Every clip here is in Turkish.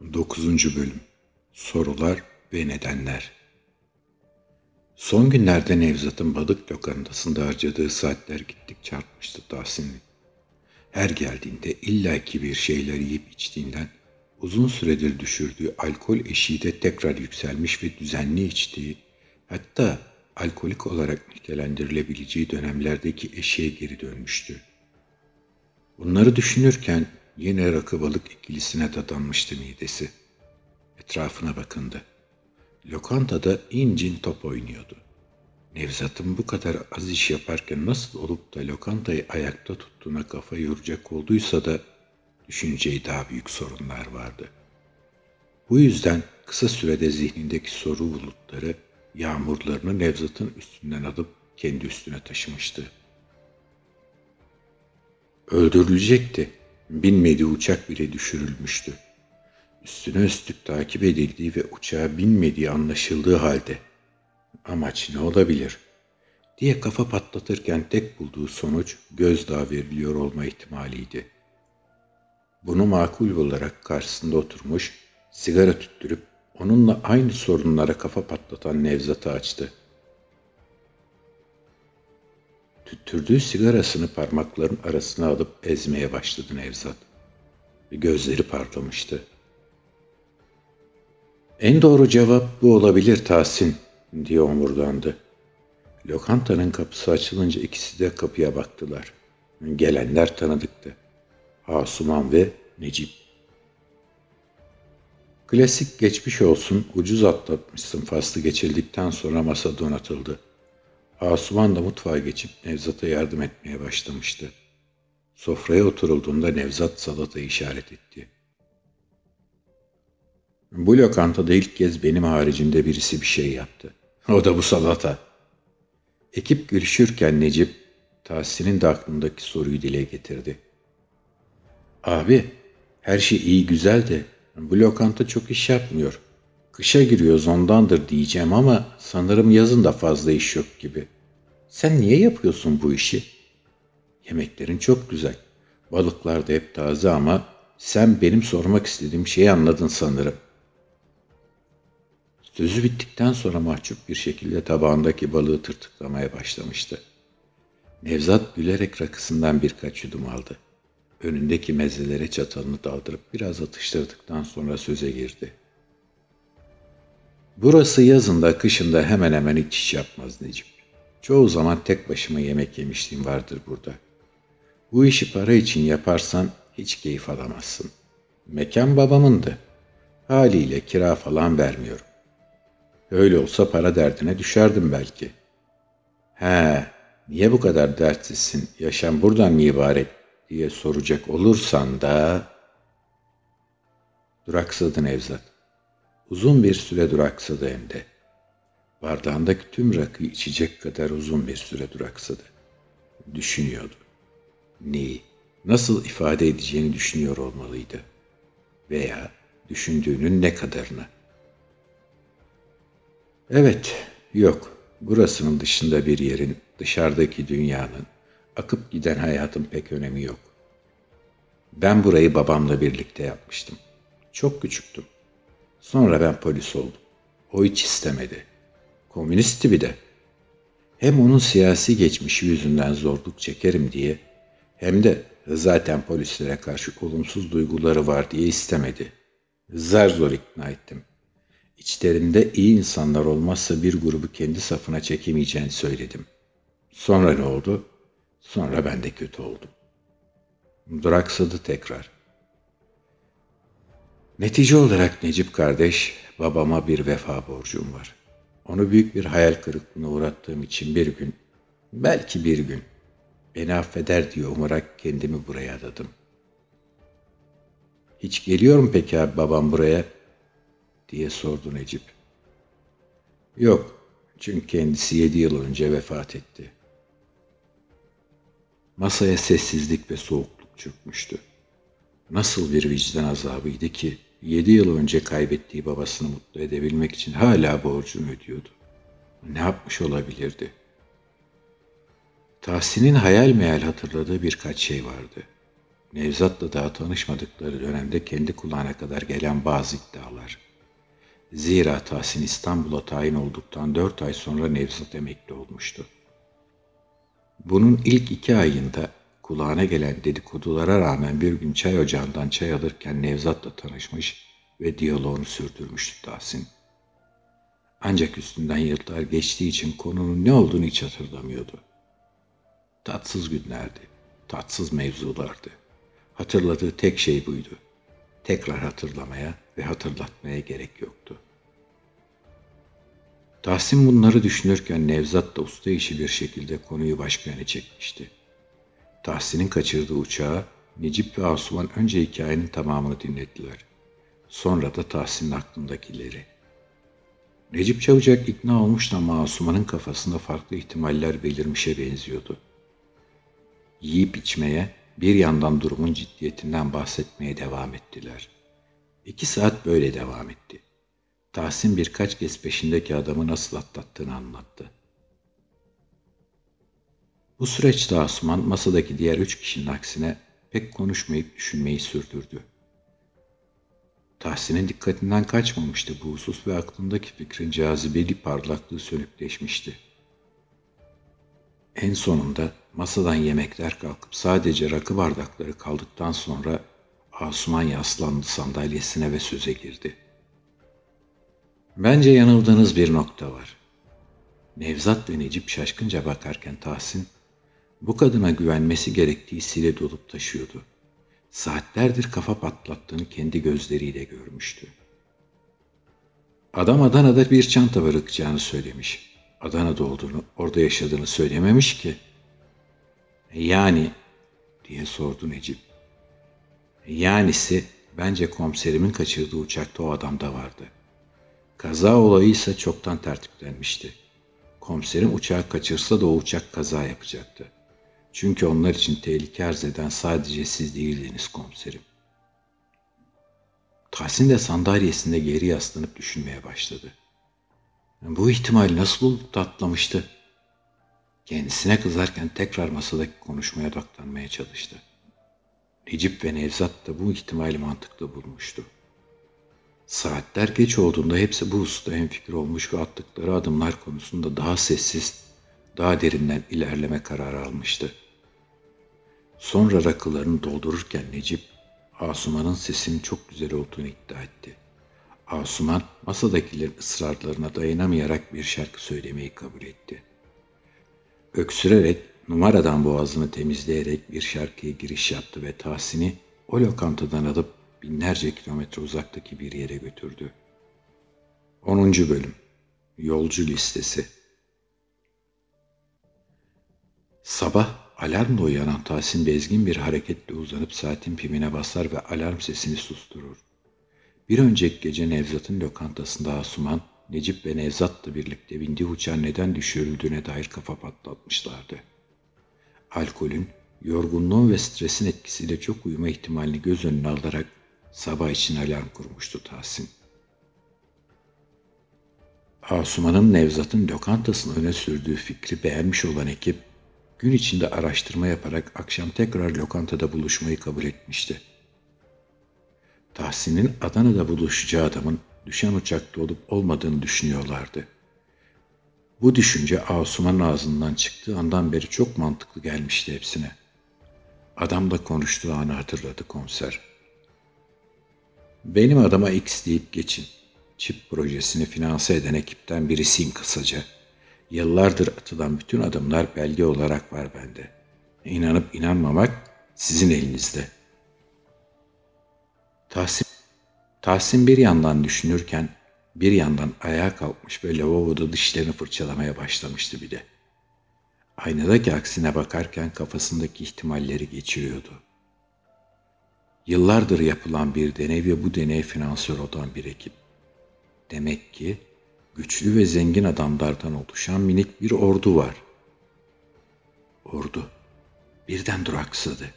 9. Bölüm Sorular ve Nedenler Son günlerde Nevzat'ın balık lokantasında harcadığı saatler gittikçe artmıştı Tahsin'in. Her geldiğinde illaki bir şeyler yiyip içtiğinden uzun süredir düşürdüğü alkol eşiği de tekrar yükselmiş ve düzenli içtiği, hatta alkolik olarak nitelendirilebileceği dönemlerdeki eşiğe geri dönmüştü. Bunları düşünürken Yine rakı balık ikilisine dadanmıştı midesi. Etrafına bakındı. Lokantada incin top oynuyordu. Nevzat'ın bu kadar az iş yaparken nasıl olup da lokantayı ayakta tuttuğuna kafa yoracak olduysa da düşüneceği daha büyük sorunlar vardı. Bu yüzden kısa sürede zihnindeki soru bulutları yağmurlarını Nevzat'ın üstünden alıp kendi üstüne taşımıştı. Öldürülecekti binmediği uçak bile düşürülmüştü. Üstüne üstlük takip edildiği ve uçağa binmediği anlaşıldığı halde amaç ne olabilir diye kafa patlatırken tek bulduğu sonuç gözdağı veriliyor olma ihtimaliydi. Bunu makul olarak karşısında oturmuş, sigara tüttürüp onunla aynı sorunlara kafa patlatan Nevzat'ı açtı. Tüttürdüğü sigarasını parmakların arasına alıp ezmeye başladı Nevzat. Gözleri parlamıştı. En doğru cevap bu olabilir Tahsin diye omurdandı. Lokantanın kapısı açılınca ikisi de kapıya baktılar. Gelenler tanıdıktı. Asuman ve Necip. Klasik geçmiş olsun, ucuz atlatmışsın faslı geçildikten sonra masa donatıldı. Asuman da mutfağa geçip Nevzat'a yardım etmeye başlamıştı. Sofraya oturulduğunda Nevzat salata işaret etti. Bu lokantada ilk kez benim haricinde birisi bir şey yaptı. O da bu salata. Ekip görüşürken Necip, Tahsin'in de aklındaki soruyu dile getirdi. Abi, her şey iyi güzel de bu lokanta çok iş yapmıyor. Kışa giriyoruz ondandır diyeceğim ama sanırım yazın da fazla iş yok gibi. Sen niye yapıyorsun bu işi? Yemeklerin çok güzel. Balıklar da hep taze ama sen benim sormak istediğim şeyi anladın sanırım. Sözü bittikten sonra mahcup bir şekilde tabağındaki balığı tırtıklamaya başlamıştı. Nevzat gülerek rakısından birkaç yudum aldı. Önündeki mezelere çatalını daldırıp biraz atıştırdıktan sonra söze girdi. Burası yazında kışında hemen hemen hiç iş yapmaz Necip. Çoğu zaman tek başıma yemek yemişliğim vardır burada. Bu işi para için yaparsan hiç keyif alamazsın. Mekan babamındı. Haliyle kira falan vermiyorum. Öyle olsa para derdine düşerdim belki. He, niye bu kadar dertsizsin, yaşam buradan mı ibaret diye soracak olursan da... Duraksadı Nevzat. Uzun bir süre duraksadı hem de. Bardağındaki tüm rakıyı içecek kadar uzun bir süre duraksadı. Düşünüyordu. Neyi, nasıl ifade edeceğini düşünüyor olmalıydı. Veya düşündüğünün ne kadarını. Evet, yok. Burasının dışında bir yerin, dışarıdaki dünyanın, akıp giden hayatın pek önemi yok. Ben burayı babamla birlikte yapmıştım. Çok küçüktüm. Sonra ben polis oldum. O hiç istemedi. Komünistti bir de. Hem onun siyasi geçmişi yüzünden zorluk çekerim diye hem de zaten polislere karşı olumsuz duyguları var diye istemedi. Zar zor ikna ettim. İçlerinde iyi insanlar olmazsa bir grubu kendi safına çekemeyeceğini söyledim. Sonra ne oldu? Sonra ben de kötü oldum. Duraksadı tekrar. Netice olarak Necip kardeş, babama bir vefa borcum var. Onu büyük bir hayal kırıklığına uğrattığım için bir gün, belki bir gün, beni affeder diye umarak kendimi buraya adadım. Hiç geliyor mu peki abi babam buraya? diye sordu Necip. Yok, çünkü kendisi yedi yıl önce vefat etti. Masaya sessizlik ve soğukluk çökmüştü. Nasıl bir vicdan azabıydı ki Yedi yıl önce kaybettiği babasını mutlu edebilmek için hala borcunu ödüyordu. Ne yapmış olabilirdi? Tahsin'in hayal meyal hatırladığı birkaç şey vardı. Nevzat'la daha tanışmadıkları dönemde kendi kulağına kadar gelen bazı iddialar. Zira Tahsin İstanbul'a tayin olduktan dört ay sonra Nevzat emekli olmuştu. Bunun ilk iki ayında kulağına gelen dedikodulara rağmen bir gün çay ocağından çay alırken Nevzat'la tanışmış ve diyaloğunu sürdürmüştü Tahsin. Ancak üstünden yıllar geçtiği için konunun ne olduğunu hiç hatırlamıyordu. Tatsız günlerdi, tatsız mevzulardı. Hatırladığı tek şey buydu. Tekrar hatırlamaya ve hatırlatmaya gerek yoktu. Tahsin bunları düşünürken Nevzat da usta işi bir şekilde konuyu başka yöne çekmişti. Tahsin'in kaçırdığı uçağı Necip ve Asuman önce hikayenin tamamını dinlediler. Sonra da Tahsin'in aklındakileri. Necip Çavucak ikna olmuş ama Asuman'ın kafasında farklı ihtimaller belirmişe benziyordu. Yiyip içmeye, bir yandan durumun ciddiyetinden bahsetmeye devam ettiler. İki saat böyle devam etti. Tahsin birkaç kez peşindeki adamı nasıl atlattığını anlattı. Bu süreçte Asuman masadaki diğer üç kişinin aksine pek konuşmayıp düşünmeyi sürdürdü. Tahsin'in dikkatinden kaçmamıştı bu husus ve aklındaki fikrin cazibeli parlaklığı sönükleşmişti. En sonunda masadan yemekler kalkıp sadece rakı bardakları kaldıktan sonra Asuman yaslandı sandalyesine ve söze girdi. Bence yanıldığınız bir nokta var. Nevzat ve Necip şaşkınca bakarken Tahsin, bu kadına güvenmesi gerektiği sile dolup taşıyordu. Saatlerdir kafa patlattığını kendi gözleriyle görmüştü. Adam Adana'da bir çanta bırakacağını söylemiş. Adana'da olduğunu, orada yaşadığını söylememiş ki. Yani diye sordu Necip. Yanisi bence komiserimin kaçırdığı uçakta o adamda vardı. Kaza olayı ise çoktan tertiplenmişti. Komiserim uçağı kaçırsa da o uçak kaza yapacaktı. Çünkü onlar için tehlike arz eden sadece siz değildiniz komiserim. Tahsin de sandalyesinde geri yaslanıp düşünmeye başladı. Bu ihtimal nasıl olup da atlamıştı? Kendisine kızarken tekrar masadaki konuşmaya odaklanmaya çalıştı. Necip ve Nevzat da bu ihtimali mantıklı bulmuştu. Saatler geç olduğunda hepsi bu hususta hemfikir olmuş ve attıkları adımlar konusunda daha sessiz, daha derinden ilerleme kararı almıştı. Sonra rakılarını doldururken Necip, Asuman'ın sesinin çok güzel olduğunu iddia etti. Asuman, masadakilerin ısrarlarına dayanamayarak bir şarkı söylemeyi kabul etti. Öksürerek, numaradan boğazını temizleyerek bir şarkıya giriş yaptı ve Tahsin'i o lokantadan alıp binlerce kilometre uzaktaki bir yere götürdü. 10. Bölüm Yolcu Listesi Sabah alarmla uyanan Tahsin bezgin bir hareketle uzanıp saatin pimine basar ve alarm sesini susturur. Bir önceki gece Nevzat'ın lokantasında Asuman, Necip ve Nevzat'la birlikte bindiği uçağın neden düşürüldüğüne dair kafa patlatmışlardı. Alkolün, yorgunluğun ve stresin etkisiyle çok uyuma ihtimalini göz önüne alarak sabah için alarm kurmuştu Tahsin. Asuman'ın Nevzat'ın lokantasını öne sürdüğü fikri beğenmiş olan ekip, gün içinde araştırma yaparak akşam tekrar lokantada buluşmayı kabul etmişti. Tahsin'in Adana'da buluşacağı adamın düşen uçakta olup olmadığını düşünüyorlardı. Bu düşünce Asuman'ın ağzından çıktığı andan beri çok mantıklı gelmişti hepsine. Adamla konuştuğu anı hatırladı komiser. Benim adama X deyip geçin. Çip projesini finanse eden ekipten birisiyim kısaca. Yıllardır atılan bütün adımlar belge olarak var bende. İnanıp inanmamak sizin elinizde. Tahsin, Tahsin bir yandan düşünürken bir yandan ayağa kalkmış ve lavaboda dişlerini fırçalamaya başlamıştı bir de. Aynadaki aksine bakarken kafasındaki ihtimalleri geçiriyordu. Yıllardır yapılan bir deney ve bu deney finansör olan bir ekip. Demek ki güçlü ve zengin adamlardan oluşan minik bir ordu var. Ordu birden duraksadı.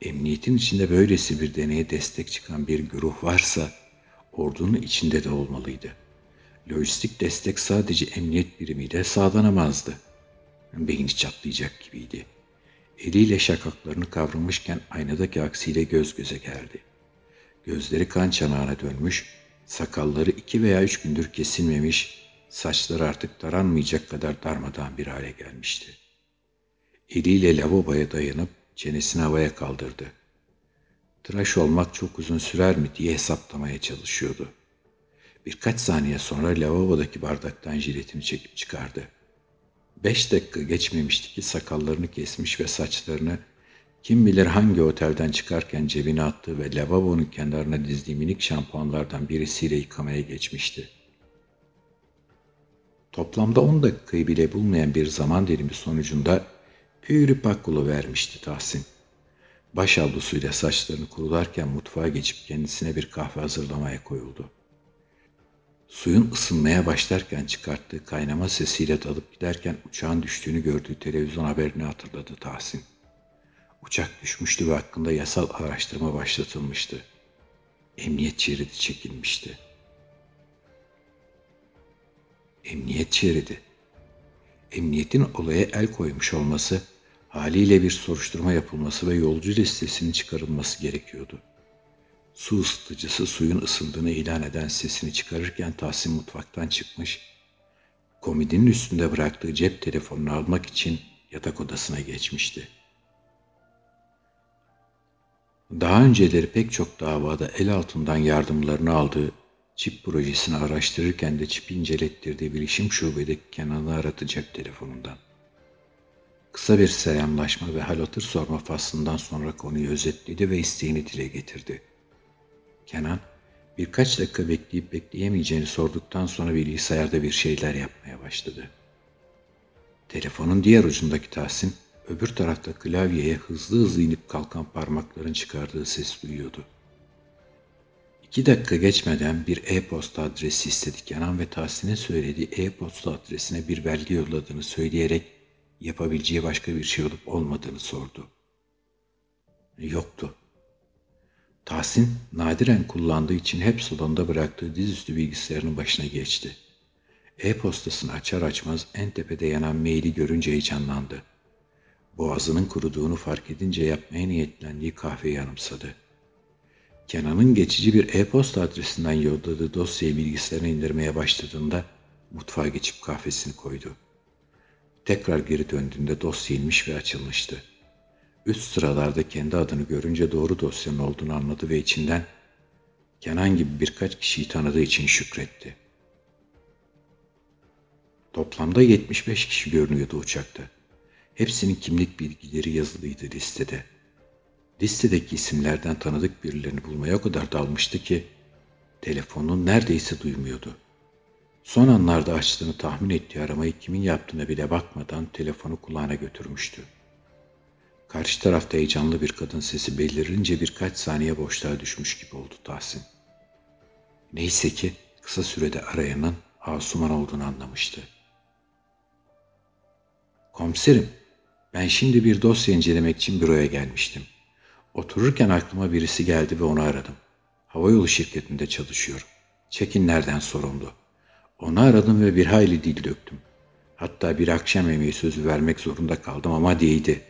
Emniyetin içinde böylesi bir deneye destek çıkan bir güruh varsa ordunun içinde de olmalıydı. Lojistik destek sadece emniyet birimiyle sağlanamazdı. Beyni çatlayacak gibiydi. Eliyle şakaklarını kavramışken aynadaki aksiyle göz göze geldi. Gözleri kan çanağına dönmüş, sakalları iki veya üç gündür kesilmemiş, saçları artık taranmayacak kadar darmadan bir hale gelmişti. Eliyle lavaboya dayanıp çenesini havaya kaldırdı. Tıraş olmak çok uzun sürer mi diye hesaplamaya çalışıyordu. Birkaç saniye sonra lavabodaki bardaktan jiletini çekip çıkardı. Beş dakika geçmemişti ki sakallarını kesmiş ve saçlarını kim bilir hangi otelden çıkarken cebine attığı ve lavabonun kenarına dizdiği minik şampuanlardan birisiyle yıkamaya geçmişti. Toplamda on dakikayı bile bulmayan bir zaman dilimi sonucunda pürü pakulu vermişti Tahsin. Baş avlusuyla saçlarını kurularken mutfağa geçip kendisine bir kahve hazırlamaya koyuldu. Suyun ısınmaya başlarken çıkarttığı kaynama sesiyle dalıp giderken uçağın düştüğünü gördüğü televizyon haberini hatırladı Tahsin. Uçak düşmüştü ve hakkında yasal araştırma başlatılmıştı. Emniyet şeridi çekilmişti. Emniyet şeridi. Emniyetin olaya el koymuş olması, haliyle bir soruşturma yapılması ve yolcu listesinin çıkarılması gerekiyordu. Su ısıtıcısı suyun ısındığını ilan eden sesini çıkarırken Tahsin mutfaktan çıkmış, komodinin üstünde bıraktığı cep telefonunu almak için yatak odasına geçmişti. Daha önceleri pek çok davada el altından yardımlarını aldığı çip projesini araştırırken de çipi incelettirdiği bilişim şubedeki Kenan'ı aratacak telefonundan. Kısa bir selamlaşma ve hal hatır sorma faslından sonra konuyu özetledi ve isteğini dile getirdi. Kenan birkaç dakika bekleyip bekleyemeyeceğini sorduktan sonra bilgisayarda bir şeyler yapmaya başladı. Telefonun diğer ucundaki Tahsin öbür tarafta klavyeye hızlı hızlı inip kalkan parmakların çıkardığı ses duyuyordu. İki dakika geçmeden bir e-posta adresi istedi Kenan ve Tahsin'e söylediği e-posta adresine bir belge yolladığını söyleyerek yapabileceği başka bir şey olup olmadığını sordu. Yoktu. Tahsin nadiren kullandığı için hep salonda bıraktığı dizüstü bilgisayarının başına geçti. E-postasını açar açmaz en tepede yanan maili görünce heyecanlandı. Boğazının kuruduğunu fark edince yapmaya niyetlendiği kahveyi anımsadı. Kenan'ın geçici bir e-posta adresinden yolladığı dosyayı bilgisayarına indirmeye başladığında mutfağa geçip kahvesini koydu. Tekrar geri döndüğünde dosya inmiş ve açılmıştı. Üst sıralarda kendi adını görünce doğru dosyanın olduğunu anladı ve içinden Kenan gibi birkaç kişiyi tanıdığı için şükretti. Toplamda 75 kişi görünüyordu uçakta. Hepsinin kimlik bilgileri yazılıydı listede. Listedeki isimlerden tanıdık birilerini bulmaya o kadar dalmıştı ki telefonunu neredeyse duymuyordu. Son anlarda açtığını tahmin ettiği aramayı kimin yaptığına bile bakmadan telefonu kulağına götürmüştü. Karşı tarafta heyecanlı bir kadın sesi belirince birkaç saniye boşluğa düşmüş gibi oldu Tahsin. Neyse ki kısa sürede arayanın Asuman olduğunu anlamıştı. Komiserim, ben şimdi bir dosya incelemek için büroya gelmiştim. Otururken aklıma birisi geldi ve onu aradım. Havayolu şirketinde çalışıyorum. Çekinlerden sorumlu. Onu aradım ve bir hayli dil döktüm. Hatta bir akşam yemeği sözü vermek zorunda kaldım ama değdi.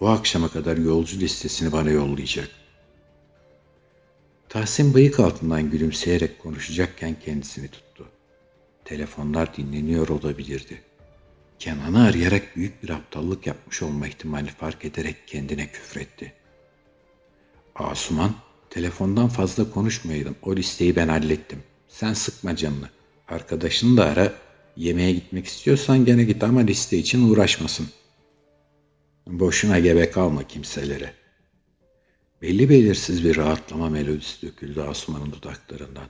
Bu akşama kadar yolcu listesini bana yollayacak. Tahsin bıyık altından gülümseyerek konuşacakken kendisini tuttu. Telefonlar dinleniyor olabilirdi. Kenan'ı arayarak büyük bir aptallık yapmış olma ihtimali fark ederek kendine küfretti. Asuman, telefondan fazla konuşmayalım. O listeyi ben hallettim. Sen sıkma canını. Arkadaşını da ara. Yemeğe gitmek istiyorsan gene git ama liste için uğraşmasın. Boşuna gebe kalma kimselere. Belli belirsiz bir rahatlama melodisi döküldü Asuman'ın dudaklarından.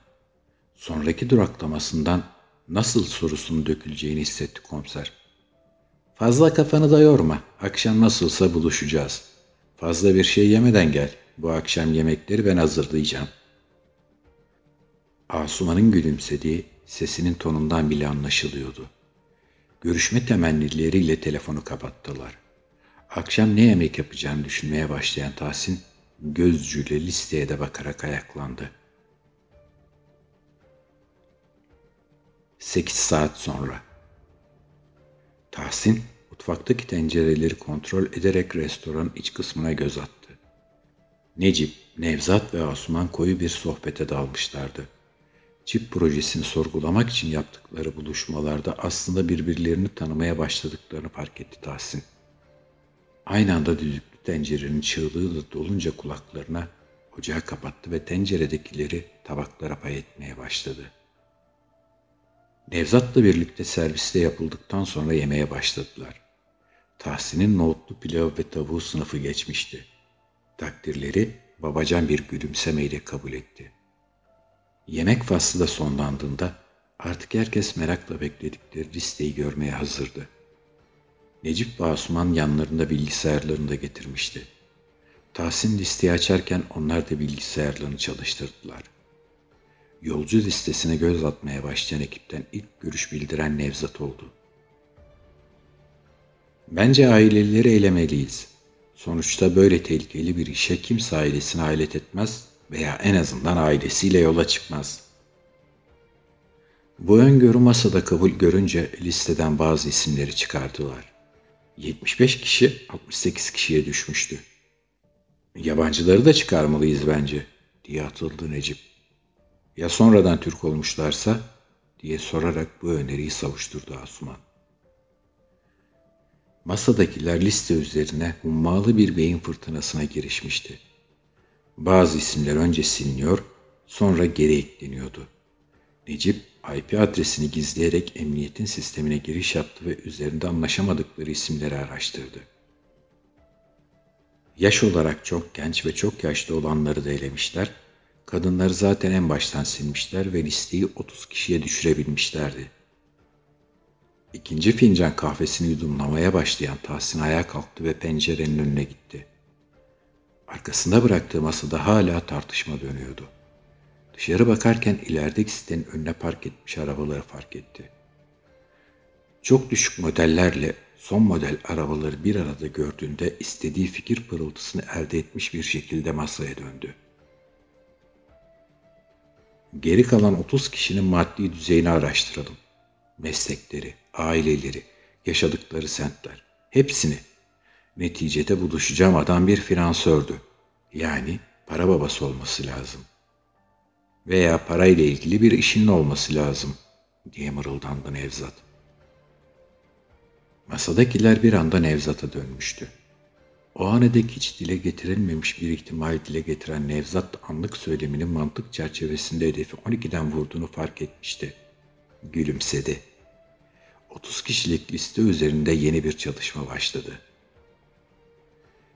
Sonraki duraklamasından nasıl sorusunun döküleceğini hissetti komiser. Fazla kafanı da yorma. Akşam nasılsa buluşacağız. Fazla bir şey yemeden gel. Bu akşam yemekleri ben hazırlayacağım. Asuman'ın gülümsediği sesinin tonundan bile anlaşılıyordu. Görüşme temennileriyle telefonu kapattılar. Akşam ne yemek yapacağını düşünmeye başlayan Tahsin, gözcüyle listeye de bakarak ayaklandı. Sekiz saat sonra. Tahsin mutfaktaki tencereleri kontrol ederek restoranın iç kısmına göz attı. Necip, Nevzat ve Asuman koyu bir sohbete dalmışlardı. Çip projesini sorgulamak için yaptıkları buluşmalarda aslında birbirlerini tanımaya başladıklarını fark etti Tahsin. Aynı anda düdüklü tencerenin çığlığı da dolunca kulaklarına ocağı kapattı ve tenceredekileri tabaklara pay etmeye başladı. Nevzat'la birlikte serviste yapıldıktan sonra yemeye başladılar. Tahsin'in nohutlu pilav ve tavuğu sınıfı geçmişti. Takdirleri babacan bir gülümsemeyle kabul etti. Yemek faslı da sonlandığında artık herkes merakla bekledikleri listeyi görmeye hazırdı. Necip ve Asuman yanlarında bilgisayarlarını da getirmişti. Tahsin listeyi açarken onlar da bilgisayarlarını çalıştırdılar. Yolcu listesine göz atmaya başlayan ekipten ilk görüş bildiren Nevzat oldu. Bence aileleri eylemeliyiz. Sonuçta böyle tehlikeli bir işe kimse ailesini alet etmez veya en azından ailesiyle yola çıkmaz. Bu öngörü masada kabul görünce listeden bazı isimleri çıkardılar. 75 kişi 68 kişiye düşmüştü. Yabancıları da çıkarmalıyız bence diye atıldı Necip. Ya sonradan Türk olmuşlarsa diye sorarak bu öneriyi savuşturdu Asuman. Masadakiler liste üzerine hummalı bir beyin fırtınasına girişmişti. Bazı isimler önce siliniyor, sonra geri ekleniyordu. Necip, IP adresini gizleyerek emniyetin sistemine giriş yaptı ve üzerinde anlaşamadıkları isimleri araştırdı. Yaş olarak çok genç ve çok yaşlı olanları da elemişler, kadınları zaten en baştan silmişler ve listeyi 30 kişiye düşürebilmişlerdi. İkinci fincan kahvesini yudumlamaya başlayan Tahsin ayağa kalktı ve pencerenin önüne gitti. Arkasında bıraktığı masada hala tartışma dönüyordu. Dışarı bakarken ilerideki sitenin önüne park etmiş arabaları fark etti. Çok düşük modellerle son model arabaları bir arada gördüğünde istediği fikir pırıltısını elde etmiş bir şekilde masaya döndü. Geri kalan 30 kişinin maddi düzeyini araştıralım. Meslekleri, aileleri, yaşadıkları semtler, hepsini. Neticede buluşacağım adam bir finansördü. Yani para babası olması lazım. Veya parayla ilgili bir işinin olması lazım diye mırıldandı Nevzat. Masadakiler bir anda Nevzat'a dönmüştü. O ana dek hiç dile getirilmemiş bir ihtimal dile getiren Nevzat anlık söyleminin mantık çerçevesinde hedefi 12'den vurduğunu fark etmişti. Gülümsedi. 30 kişilik liste üzerinde yeni bir çalışma başladı.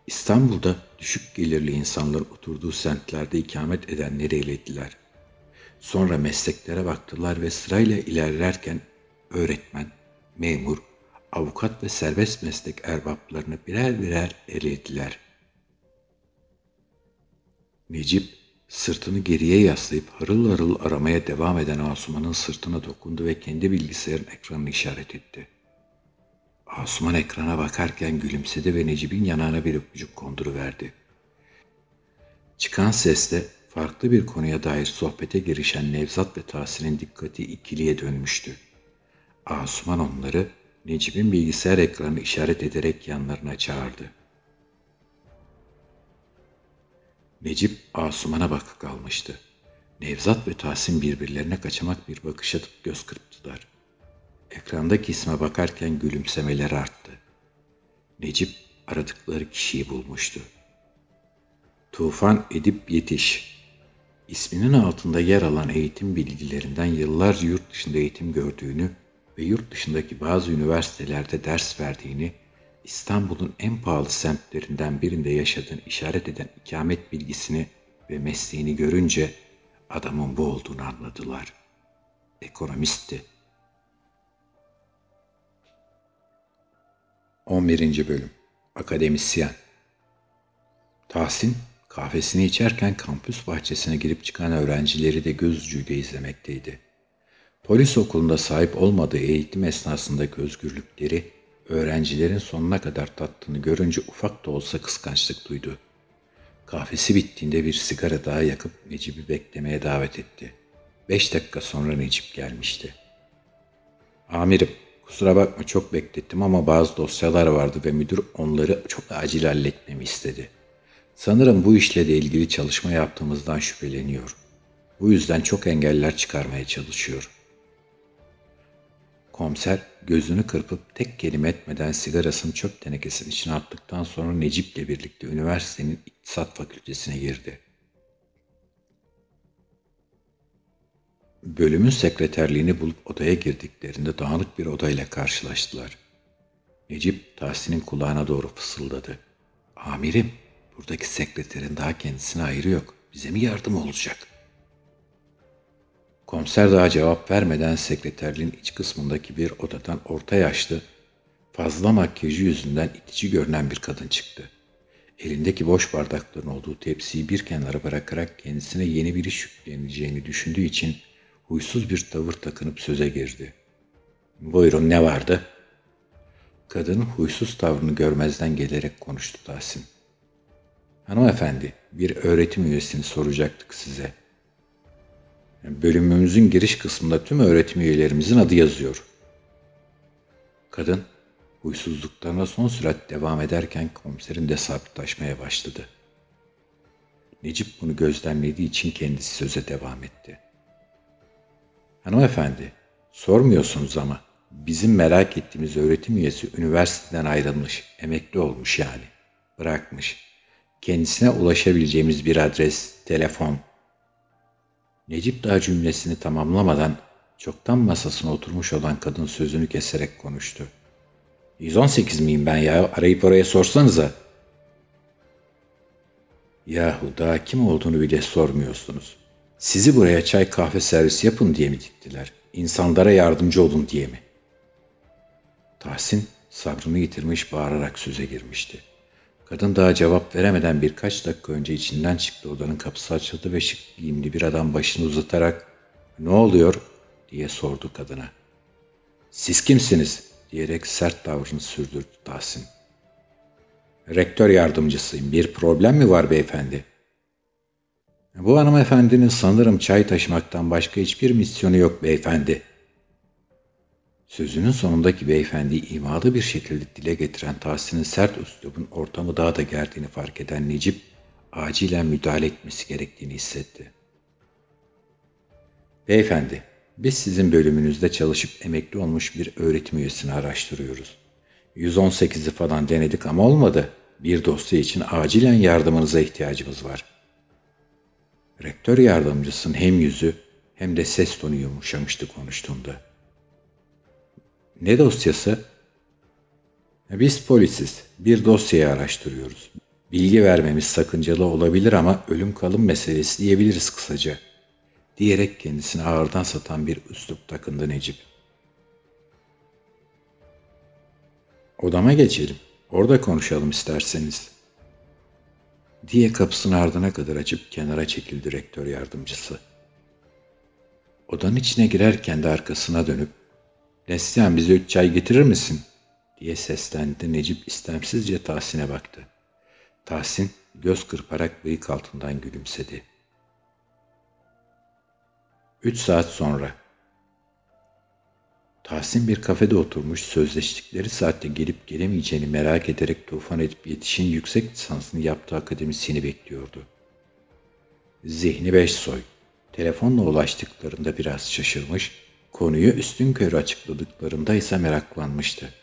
İstanbul'da düşük gelirli insanlar oturduğu semtlerde ikamet edenleri elediler. Sonra mesleklere baktılar ve sırayla ilerlerken öğretmen, memur, avukat ve serbest meslek erbaplarını birer birer elediler. Necip sırtını geriye yaslayıp harıl harıl aramaya devam eden Asuman'ın sırtına dokundu ve kendi bilgisayarın ekranını işaret etti. Asuman ekrana bakarken gülümsedi ve Necip'in yanağına bir öpücük konduruverdi. Çıkan sesle farklı bir konuya dair sohbete girişen Nevzat ve Tahsin'in dikkati ikiliye dönmüştü. Asuman onları Necip'in bilgisayar ekranını işaret ederek yanlarına çağırdı. Necip Asuman'a bakıp kalmıştı. Nevzat ve Tahsin birbirlerine kaçamak bir bakış atıp göz kırptılar. Ekrandaki isme bakarken gülümsemeler arttı. Necip aradıkları kişiyi bulmuştu. Tufan Edip Yetiş İsminin altında yer alan eğitim bilgilerinden yıllarca yurt dışında eğitim gördüğünü ve yurt dışındaki bazı üniversitelerde ders verdiğini, İstanbul'un en pahalı semtlerinden birinde yaşadığını işaret eden ikamet bilgisini ve mesleğini görünce adamın bu olduğunu anladılar. Ekonomistti. 11. Bölüm Akademisyen Tahsin kahvesini içerken kampüs bahçesine girip çıkan öğrencileri de göz ucuyla izlemekteydi. Polis okulunda sahip olmadığı eğitim esnasındaki özgürlükleri öğrencilerin sonuna kadar tattığını görünce ufak da olsa kıskançlık duydu. Kahvesi bittiğinde bir sigara daha yakıp Necip'i beklemeye davet etti. Beş dakika sonra Necip gelmişti. Amirim, kusura bakma çok beklettim ama bazı dosyalar vardı ve müdür onları çok acil halletmemi istedi. Sanırım bu işle de ilgili çalışma yaptığımızdan şüpheleniyor. Bu yüzden çok engeller çıkarmaya çalışıyor. Komiser gözünü kırpıp tek kelime etmeden sigarasını çöp tenekesinin içine attıktan sonra Necip'le birlikte üniversitenin iktisat fakültesine girdi. Bölümün sekreterliğini bulup odaya girdiklerinde dağınık bir odayla karşılaştılar. Necip Tahsin'in kulağına doğru fısıldadı. Amirim, buradaki sekreterin daha kendisine ayrı yok. Bize mi yardım olacak? Komiser daha cevap vermeden sekreterliğin iç kısmındaki bir odadan orta yaşlı, fazla makyajı yüzünden itici görünen bir kadın çıktı. Elindeki boş bardakların olduğu tepsiyi bir kenara bırakarak kendisine yeni bir iş yükleneceğini düşündüğü için huysuz bir tavır takınıp söze girdi. Buyurun ne vardı? Kadının huysuz tavrını görmezden gelerek konuştu Tahsin. Hanımefendi, bir öğretim üyesini soracaktık size. Bölümümüzün giriş kısmında tüm öğretim üyelerimizin adı yazıyor. Kadın, huysuzluklarına son sürat devam ederken komiserin de sabitlaşmaya başladı. Necip bunu gözlemlediği için kendisi söze devam etti. Hanımefendi, sormuyorsunuz ama bizim merak ettiğimiz öğretim üyesi üniversiteden ayrılmış, emekli olmuş yani. Bırakmış. Kendisine ulaşabileceğimiz bir adres, telefon. Necip daha cümlesini tamamlamadan çoktan masasına oturmuş olan kadın sözünü keserek konuştu. 118 miyim ben ya? Arayıp oraya sorsanıza. Yahu daha kim olduğunu bile sormuyorsunuz. Sizi buraya çay kahve servis yapın diye mi diktiler? İnsanlara yardımcı olun diye mi? Tahsin sabrını yitirmiş bağırarak söze girmişti. Kadın daha cevap veremeden birkaç dakika önce içinden çıktı odanın kapısı açıldı ve şık giyimli bir adam başını uzatarak ''Ne oluyor?'' diye sordu kadına. ''Siz kimsiniz?'' diyerek sert tavrını sürdürdü Tahsin. ''Rektör yardımcısıyım. Bir problem mi var beyefendi?'' Bu hanımefendinin sanırım çay taşımaktan başka hiçbir misyonu yok beyefendi. Sözünün sonundaki beyefendi imalı bir şekilde dile getiren Tahsin'in sert üslubun ortamı daha da gerdiğini fark eden Necip, acilen müdahale etmesi gerektiğini hissetti. Beyefendi, biz sizin bölümünüzde çalışıp emekli olmuş bir öğretim üyesini araştırıyoruz. 118'i falan denedik ama olmadı. Bir dosya için acilen yardımınıza ihtiyacımız var. Rektör yardımcısının hem yüzü hem de ses tonu yumuşamıştı konuştuğunda. Ne dosyası? Biz polisiz. Bir dosyayı araştırıyoruz. Bilgi vermemiz sakıncalı olabilir ama ölüm kalım meselesi diyebiliriz kısaca. Diyerek kendisini ağırdan satan bir üslup takındı Necip. Odama geçelim. Orada konuşalım isterseniz diye kapısını ardına kadar açıp kenara çekildi rektör yardımcısı. Odanın içine girerken de arkasına dönüp ''Neslihan bize üç çay getirir misin?'' diye seslendi. Necip istemsizce Tahsin'e baktı. Tahsin göz kırparak bıyık altından gülümsedi. Üç saat sonra Tahsin bir kafede oturmuş sözleştikleri saatte gelip gelemeyeceğini merak ederek tufan edip yetişin yüksek lisansını yaptığı akademisyeni bekliyordu. Zihni beş soy. Telefonla ulaştıklarında biraz şaşırmış, konuyu üstün körü açıkladıklarında ise meraklanmıştı.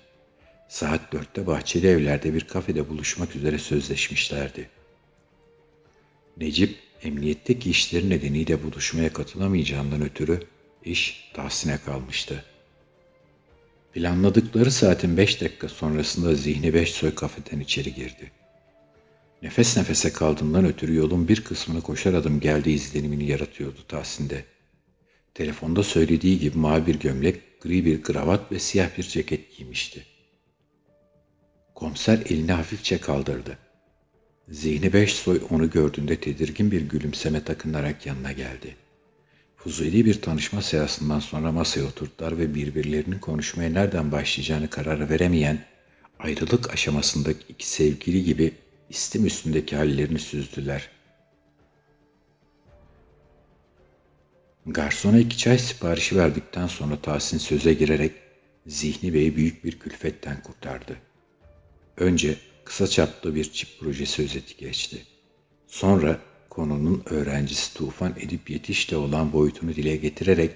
Saat dörtte bahçeli evlerde bir kafede buluşmak üzere sözleşmişlerdi. Necip, emniyetteki işleri nedeniyle buluşmaya katılamayacağından ötürü iş Tahsin'e kalmıştı. Planladıkları saatin beş dakika sonrasında zihni beş soy kafeden içeri girdi. Nefes nefese kaldığından ötürü yolun bir kısmını koşar adım geldiği izlenimini yaratıyordu Tahsin'de. Telefonda söylediği gibi mavi bir gömlek, gri bir kravat ve siyah bir ceket giymişti. Komiser elini hafifçe kaldırdı. Zihni beş soy onu gördüğünde tedirgin bir gülümseme takınarak yanına geldi. Fuzuli bir tanışma seansından sonra masaya oturttular ve birbirlerinin konuşmaya nereden başlayacağını karar veremeyen, ayrılık aşamasındaki iki sevgili gibi istim üstündeki hallerini süzdüler. Garsona iki çay siparişi verdikten sonra Tahsin söze girerek Zihni Bey'i büyük bir külfetten kurtardı. Önce kısa çaplı bir çip projesi özeti geçti. Sonra konunun öğrencisi Tufan Edip Yetiş'te olan boyutunu dile getirerek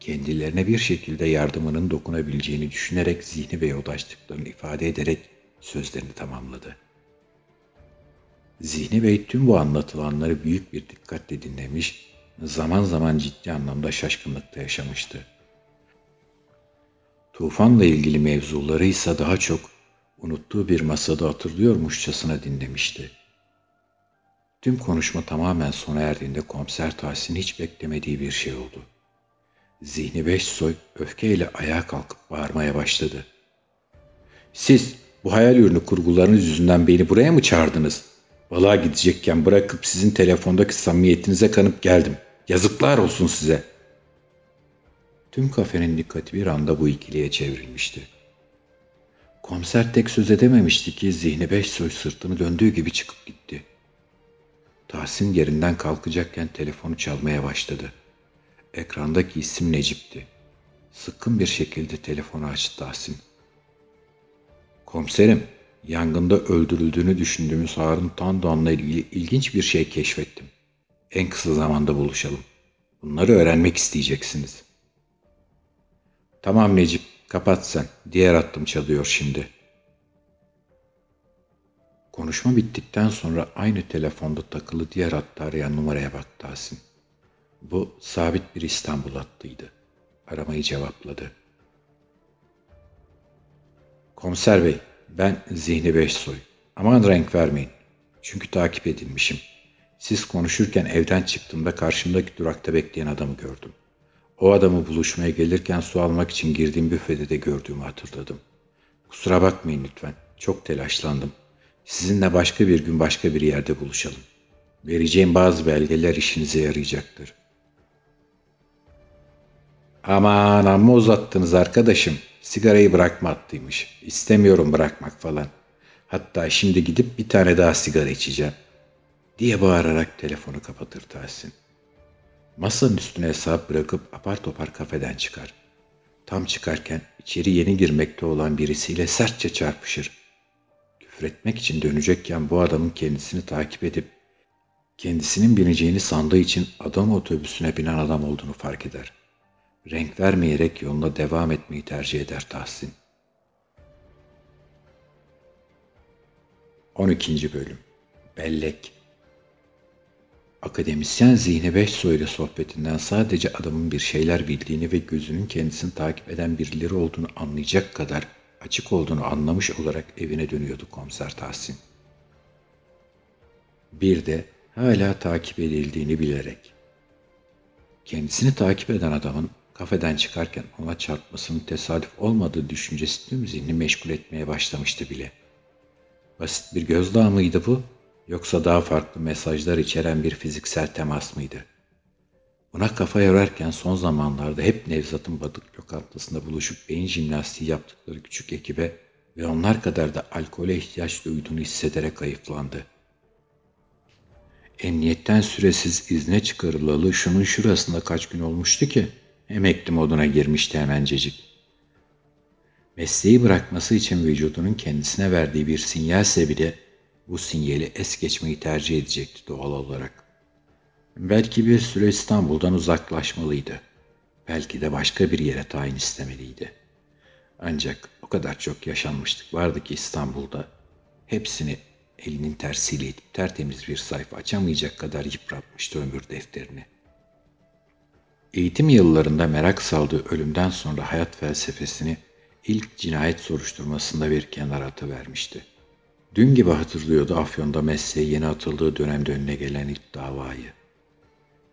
kendilerine bir şekilde yardımının dokunabileceğini düşünerek Zihni Bey'e ulaştıklarını ifade ederek sözlerini tamamladı. Zihni Bey tüm bu anlatılanları büyük bir dikkatle dinlemiş, zaman zaman ciddi anlamda şaşkınlıkta yaşamıştı. Tufan'la ilgili mevzuları ise daha çok unuttuğu bir masada hatırlıyormuşçasına dinlemişti. Tüm konuşma tamamen sona erdiğinde komiser Tahsin hiç beklemediği bir şey oldu. Zihni Beşsoy öfkeyle ayağa kalkıp bağırmaya başladı. Siz bu hayal ürünü kurgularınız yüzünden beni buraya mı çağırdınız? Balığa gidecekken bırakıp sizin telefondaki samimiyetinize kanıp geldim. Yazıklar olsun size. Tüm kafenin dikkati bir anda bu ikiliye çevrilmişti. Komiser tek söz edememişti ki zihni beş soy sırtını döndüğü gibi çıkıp gitti. Tahsin yerinden kalkacakken telefonu çalmaya başladı. Ekrandaki isim Necip'ti. Sıkkın bir şekilde telefonu açtı Tahsin. Komiserim, yangında öldürüldüğünü düşündüğümüz Harun Tandoğan'la ilgili ilginç bir şey keşfettim. En kısa zamanda buluşalım. Bunları öğrenmek isteyeceksiniz. Tamam Necip, kapat sen. Diğer hattım çalıyor şimdi. Konuşma bittikten sonra aynı telefonda takılı diğer hattı arayan numaraya baktı Tahsin. Bu sabit bir İstanbul hattıydı. Aramayı cevapladı. Komiser bey, ben Zihni Beşsoy. Aman renk vermeyin. Çünkü takip edilmişim. Siz konuşurken evden çıktığımda karşımdaki durakta bekleyen adamı gördüm. O adamı buluşmaya gelirken su almak için girdiğim büfede de gördüğümü hatırladım. Kusura bakmayın lütfen. Çok telaşlandım. Sizinle başka bir gün başka bir yerde buluşalım. Vereceğim bazı belgeler işinize yarayacaktır. Aman amma uzattınız arkadaşım. Sigarayı bırakma attıymış. İstemiyorum bırakmak falan. Hatta şimdi gidip bir tane daha sigara içeceğim. Diye bağırarak telefonu kapatır Tahsin. Masanın üstüne hesap bırakıp apar topar kafeden çıkar. Tam çıkarken içeri yeni girmekte olan birisiyle sertçe çarpışır. Küfretmek için dönecekken bu adamın kendisini takip edip kendisinin bineceğini sandığı için adam otobüsüne binen adam olduğunu fark eder. Renk vermeyerek yoluna devam etmeyi tercih eder Tahsin. 12. Bölüm Bellek Akademisyen Zihni Beşsoy ile sohbetinden sadece adamın bir şeyler bildiğini ve gözünün kendisini takip eden birileri olduğunu anlayacak kadar açık olduğunu anlamış olarak evine dönüyordu komiser Tahsin. Bir de hala takip edildiğini bilerek. Kendisini takip eden adamın kafeden çıkarken ona çarpmasının tesadüf olmadığı düşüncesi tüm zihni meşgul etmeye başlamıştı bile. Basit bir gözdağı mıydı bu yoksa daha farklı mesajlar içeren bir fiziksel temas mıydı? Buna kafa yorarken son zamanlarda hep Nevzat'ın Badık lokantasında buluşup beyin jimnastiği yaptıkları küçük ekibe ve onlar kadar da alkole ihtiyaç duyduğunu hissederek ayıflandı. Emniyetten süresiz izne çıkarılalı şunun şurasında kaç gün olmuştu ki emekli moduna girmişti hemencecik. Mesleği bırakması için vücudunun kendisine verdiği bir sinyalse bile bu sinyali es geçmeyi tercih edecekti doğal olarak. Belki bir süre İstanbul'dan uzaklaşmalıydı. Belki de başka bir yere tayin istemeliydi. Ancak o kadar çok yaşanmışlık vardı ki İstanbul'da hepsini elinin tersiyle itip tertemiz bir sayfa açamayacak kadar yıpratmıştı ömür defterini. Eğitim yıllarında merak saldığı ölümden sonra hayat felsefesini ilk cinayet soruşturmasında bir kenara atıvermişti. Dün gibi hatırlıyordu Afyon'da mesleğe yeni atıldığı dönemde önüne gelen ilk davayı.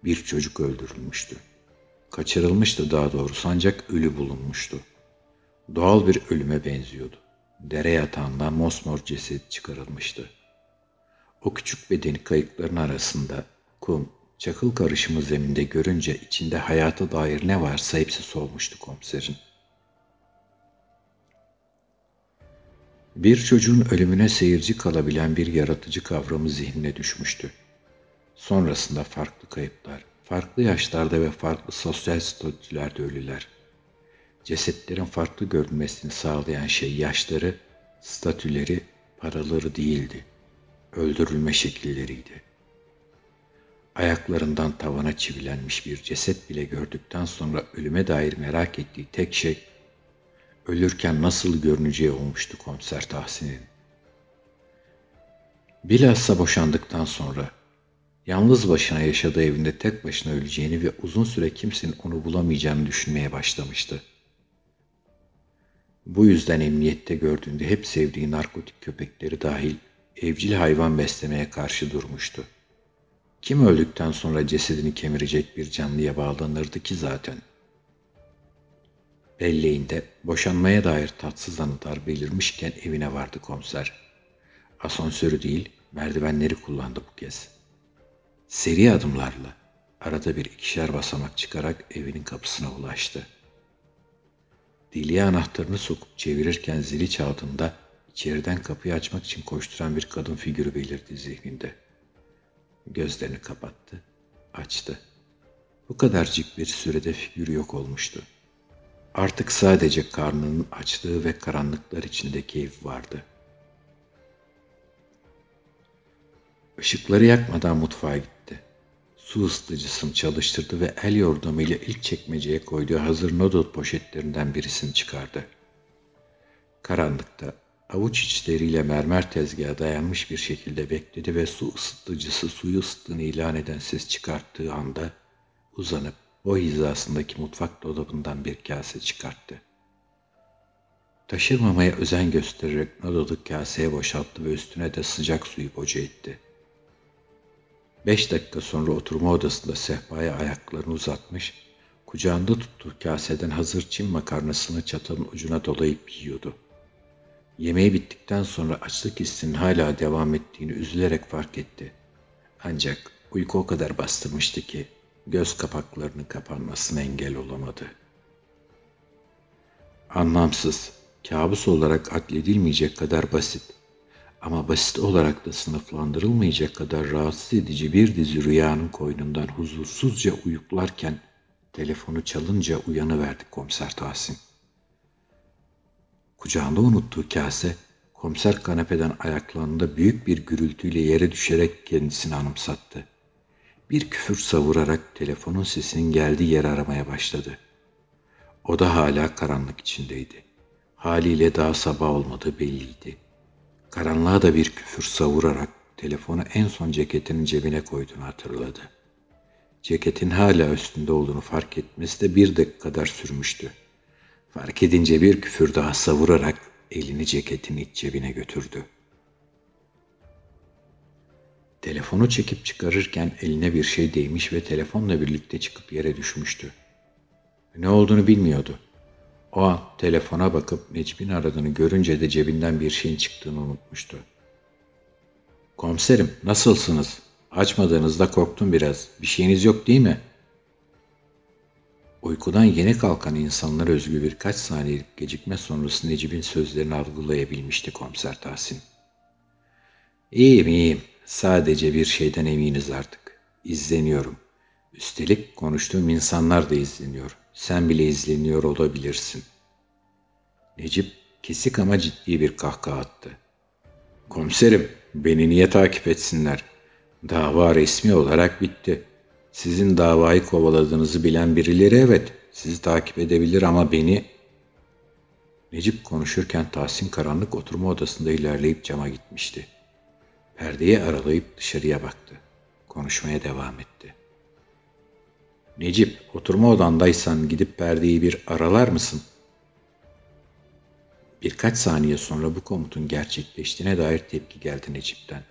Bir çocuk öldürülmüştü. Kaçırılmıştı daha doğrusu ancak ölü bulunmuştu. Doğal bir ölüme benziyordu. Dere yatağından mosmor ceset çıkarılmıştı. O küçük bedeni kayıkların arasında kum, çakıl karışımı zeminde görünce içinde hayata dair ne varsa hepsi solmuştu komiserin. Bir çocuğun ölümüne seyirci kalabilen bir yaratıcı kavramı zihnine düşmüştü. Sonrasında farklı kayıplar, farklı yaşlarda ve farklı sosyal statülerde ölüler. cesetlerin farklı görünmesini sağlayan şey yaşları, statüleri, paraları değildi. Öldürülme şekilleriydi. Ayaklarından tavana çivilenmiş bir ceset bile gördükten sonra ölüme dair merak ettiği tek şey, ölürken nasıl görüneceği olmuştu komiser Tahsin'in. Bilhassa boşandıktan sonra yalnız başına yaşadığı evinde tek başına öleceğini ve uzun süre kimsenin onu bulamayacağını düşünmeye başlamıştı. Bu yüzden emniyette gördüğünde hep sevdiği narkotik köpekleri dahil evcil hayvan beslemeye karşı durmuştu. Kim öldükten sonra cesedini kemirecek bir canlıya bağlanırdı ki zaten? Belleğinde boşanmaya dair tatsız anılar belirmişken evine vardı komiser. Asansörü değil, merdivenleri kullandı bu kez. Seri adımlarla arada bir ikişer basamak çıkarak evinin kapısına ulaştı. Deliğe anahtarını sokup çevirirken zili çaldığında içeriden kapıyı açmak için koşturan bir kadın figürü belirdi zihninde. Gözlerini kapattı, açtı. Bu kadarcık bir sürede figür yok olmuştu. Artık sadece karnının açtığı ve karanlıklar içindeki ev vardı. Işıkları yakmadan mutfağa gitti. Su ısıtıcısını çalıştırdı ve el yordamıyla ilk çekmeceye koyduğu hazır noodle poşetlerinden birisini çıkardı. Karanlıkta avuç içleriyle mermer tezgaha dayanmış bir şekilde bekledi ve su ısıtıcısı suyu ısıttığını ilan eden ses çıkarttığı anda uzanıp o hizasındaki mutfak dolabından bir kase çıkarttı. Taşırmamaya özen göstererek noodle'ı kaseye boşalttı ve üstüne de sıcak suyu boca etti. Beş dakika sonra oturma odasında sehpaya ayaklarını uzatmış, kucağında tuttuğu kaseden hazır Çin makarnasını çatalın ucuna dolayıp yiyordu. Yemeği bittikten açlık hissinin hala devam ettiğini üzülerek fark etti. Ancak uyku o kadar bastırmıştı ki göz kapaklarının kapanmasına engel olamadı. Anlamsız, kabus olarak adledilmeyecek kadar basit ama basit olarak da sınıflandırılmayacak kadar rahatsız edici bir dizi rüyanın koynundan huzursuzca uyuklarken telefonu çalınca uyanıverdi komiser Tahsin. Kucağında unuttuğu kase komiser kanepeden ayaklandığında büyük bir gürültüyle yere düşerek kendisini anımsattı. Bir küfür savurarak telefonun sesinin geldiği yer aramaya başladı. O da hala karanlık içindeydi. Haliyle daha sabah olmadığı belliydi. Karanlığa da bir küfür savurarak telefonu en son ceketinin cebine koyduğunu hatırladı. Ceketin hala üstünde olduğunu fark etmesi de bir dakika kadar sürmüştü. Fark edince bir küfür daha savurarak elini ceketin iç cebine götürdü. Telefonu çekip çıkarırken eline bir şey değmiş ve telefonla birlikte çıkıp yere düşmüştü. Ne olduğunu bilmiyordu. O an telefona bakıp Necip'in aradığını görünce de cebinden bir şeyin çıktığını unutmuştu. Komiserim nasılsınız? Açmadığınızda korktum biraz. Bir şeyiniz yok değil mi? Uykudan yeni kalkan insanlar özgü birkaç saniyelik gecikme sonrası Necip'in sözlerini algılayabilmişti komiser Tahsin. İyiyim iyiyim. Sadece bir şeyden eminiz artık. İzleniyorum. Üstelik konuştuğum insanlar da izleniyor. Sen bile izleniyor olabilirsin. Necip kesik ama ciddi bir kahkaha attı. Komiserim, beni niye takip etsinler? Dava resmi olarak bitti. Sizin davayı kovaladığınızı bilen birileri evet, sizi takip edebilir ama beni... Necip konuşurken Tahsin karanlık oturma odasında ilerleyip cama gitmişti. Perdeyi aralayıp dışarıya baktı. Konuşmaya devam etti. Necip, oturma odandaysan gidip perdeyi bir aralar mısın? Birkaç saniye sonra bu komutun gerçekleştiğine dair tepki geldi Necip'ten.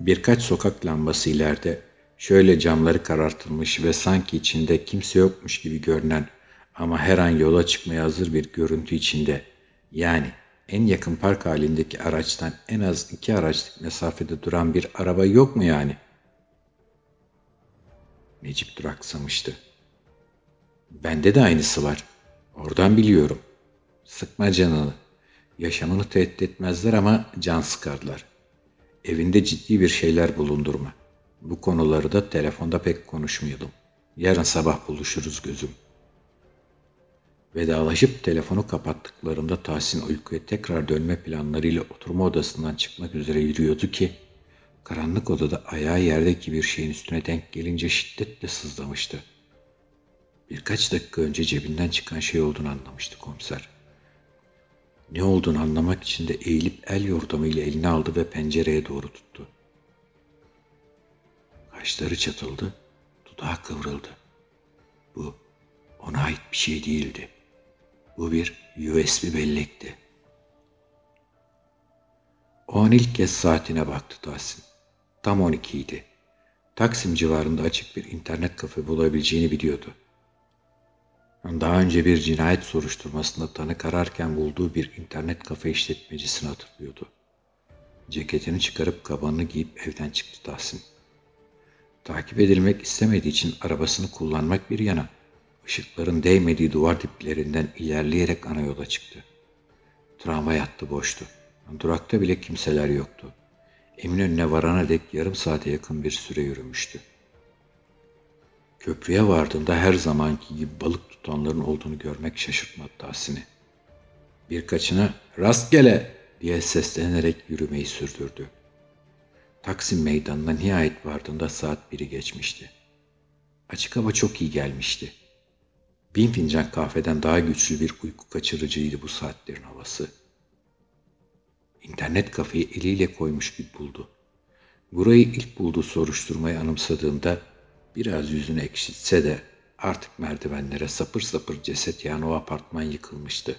Birkaç sokak lambası ileride şöyle camları karartılmış ve sanki içinde kimse yokmuş gibi görünen ama her an yola çıkmaya hazır bir görüntü içinde yani en yakın park halindeki araçtan en az iki araçlık mesafede duran bir araba yok mu yani? Necip duraksamıştı. Bende de aynısı var. Oradan biliyorum. Sıkma canını. Yaşamını tehdit etmezler ama can sıkarlar. Evinde ciddi bir şeyler bulundurma. Bu konuları da telefonda pek konuşmuyordum. Yarın sabah buluşuruz gözüm. Vedalaşıp telefonu kapattıklarında Tahsin uykuya tekrar dönme planlarıyla oturma odasından çıkmak üzere yürüyordu ki karanlık odada ayağı yerdeki bir şeyin üstüne denk gelince şiddetle sızlamıştı. Birkaç dakika önce cebinden çıkan şey olduğunu anlamıştı komiser. Ne olduğunu anlamak için de eğilip el yordamıyla elini aldı ve pencereye doğru tuttu. Kaşları çatıldı, dudağı kıvrıldı. Bu ona ait bir şey değildi. Bu bir USB bellekti. O an ilk kez saatine baktı Tahsin. Tam 12 idi. Taksim civarında açık bir internet kafe bulabileceğini biliyordu. Daha önce bir cinayet soruşturmasında tanık ararken bulduğu bir internet kafe işletmecisini hatırlıyordu. Ceketini çıkarıp kabanını giyip evden çıktı Tahsin. Takip edilmek istemediği için arabasını kullanmak bir yana, ışıkların değmediği duvar diplerinden ilerleyerek ana yola çıktı. Tramvay hattı boştu. Durakta bile kimseler yoktu. Eminönü'ne varana dek yarım saate yakın bir süre yürümüştü. Köprüye vardığında her zamanki gibi balık tutanların olduğunu görmek şaşırtmadı Tahsin'i. Birkaçına rastgele diye seslenerek yürümeyi sürdürdü. Taksim meydanına nihayet vardığında saat biri geçmişti. Açık hava çok iyi gelmişti. Bin fincan kahveden daha güçlü bir uyku kaçırıcıydı bu saatlerin havası. İnternet kafeyi eliyle koymuş gibi buldu. Burayı ilk bulduğu soruşturmayı anımsadığında biraz yüzünü ekşitse de artık merdivenlere sapır sapır ceset yani o apartman yıkılmıştı.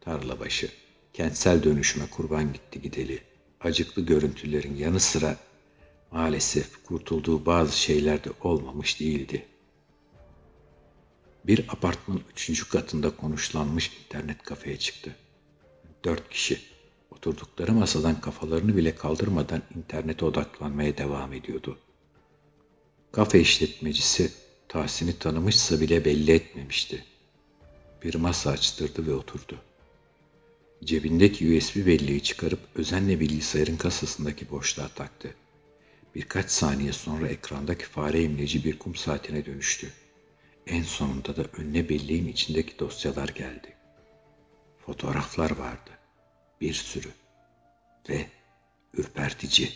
Tarla başı, kentsel dönüşüme kurban gitti gideli. Acıklı görüntülerin yanı sıra maalesef kurtulduğu bazı şeyler de olmamış değildi. Bir apartman üçüncü katında konuşlanmış internet kafeye çıktı. Dört kişi oturdukları masadan kafalarını bile kaldırmadan internete odaklanmaya devam ediyordu. Kafe işletmecisi Tahsin'i tanımışsa bile belli etmemişti. Bir masa açtırdı ve oturdu. Cebindeki USB belleği çıkarıp özenle bilgisayarın kasasındaki boşluğa taktı. Birkaç saniye sonra ekrandaki fare imleci bir kum saatine dönüştü. En sonunda da önüne belleğin içindeki dosyalar geldi. Fotoğraflar vardı. Bir sürü. Ve ürpertici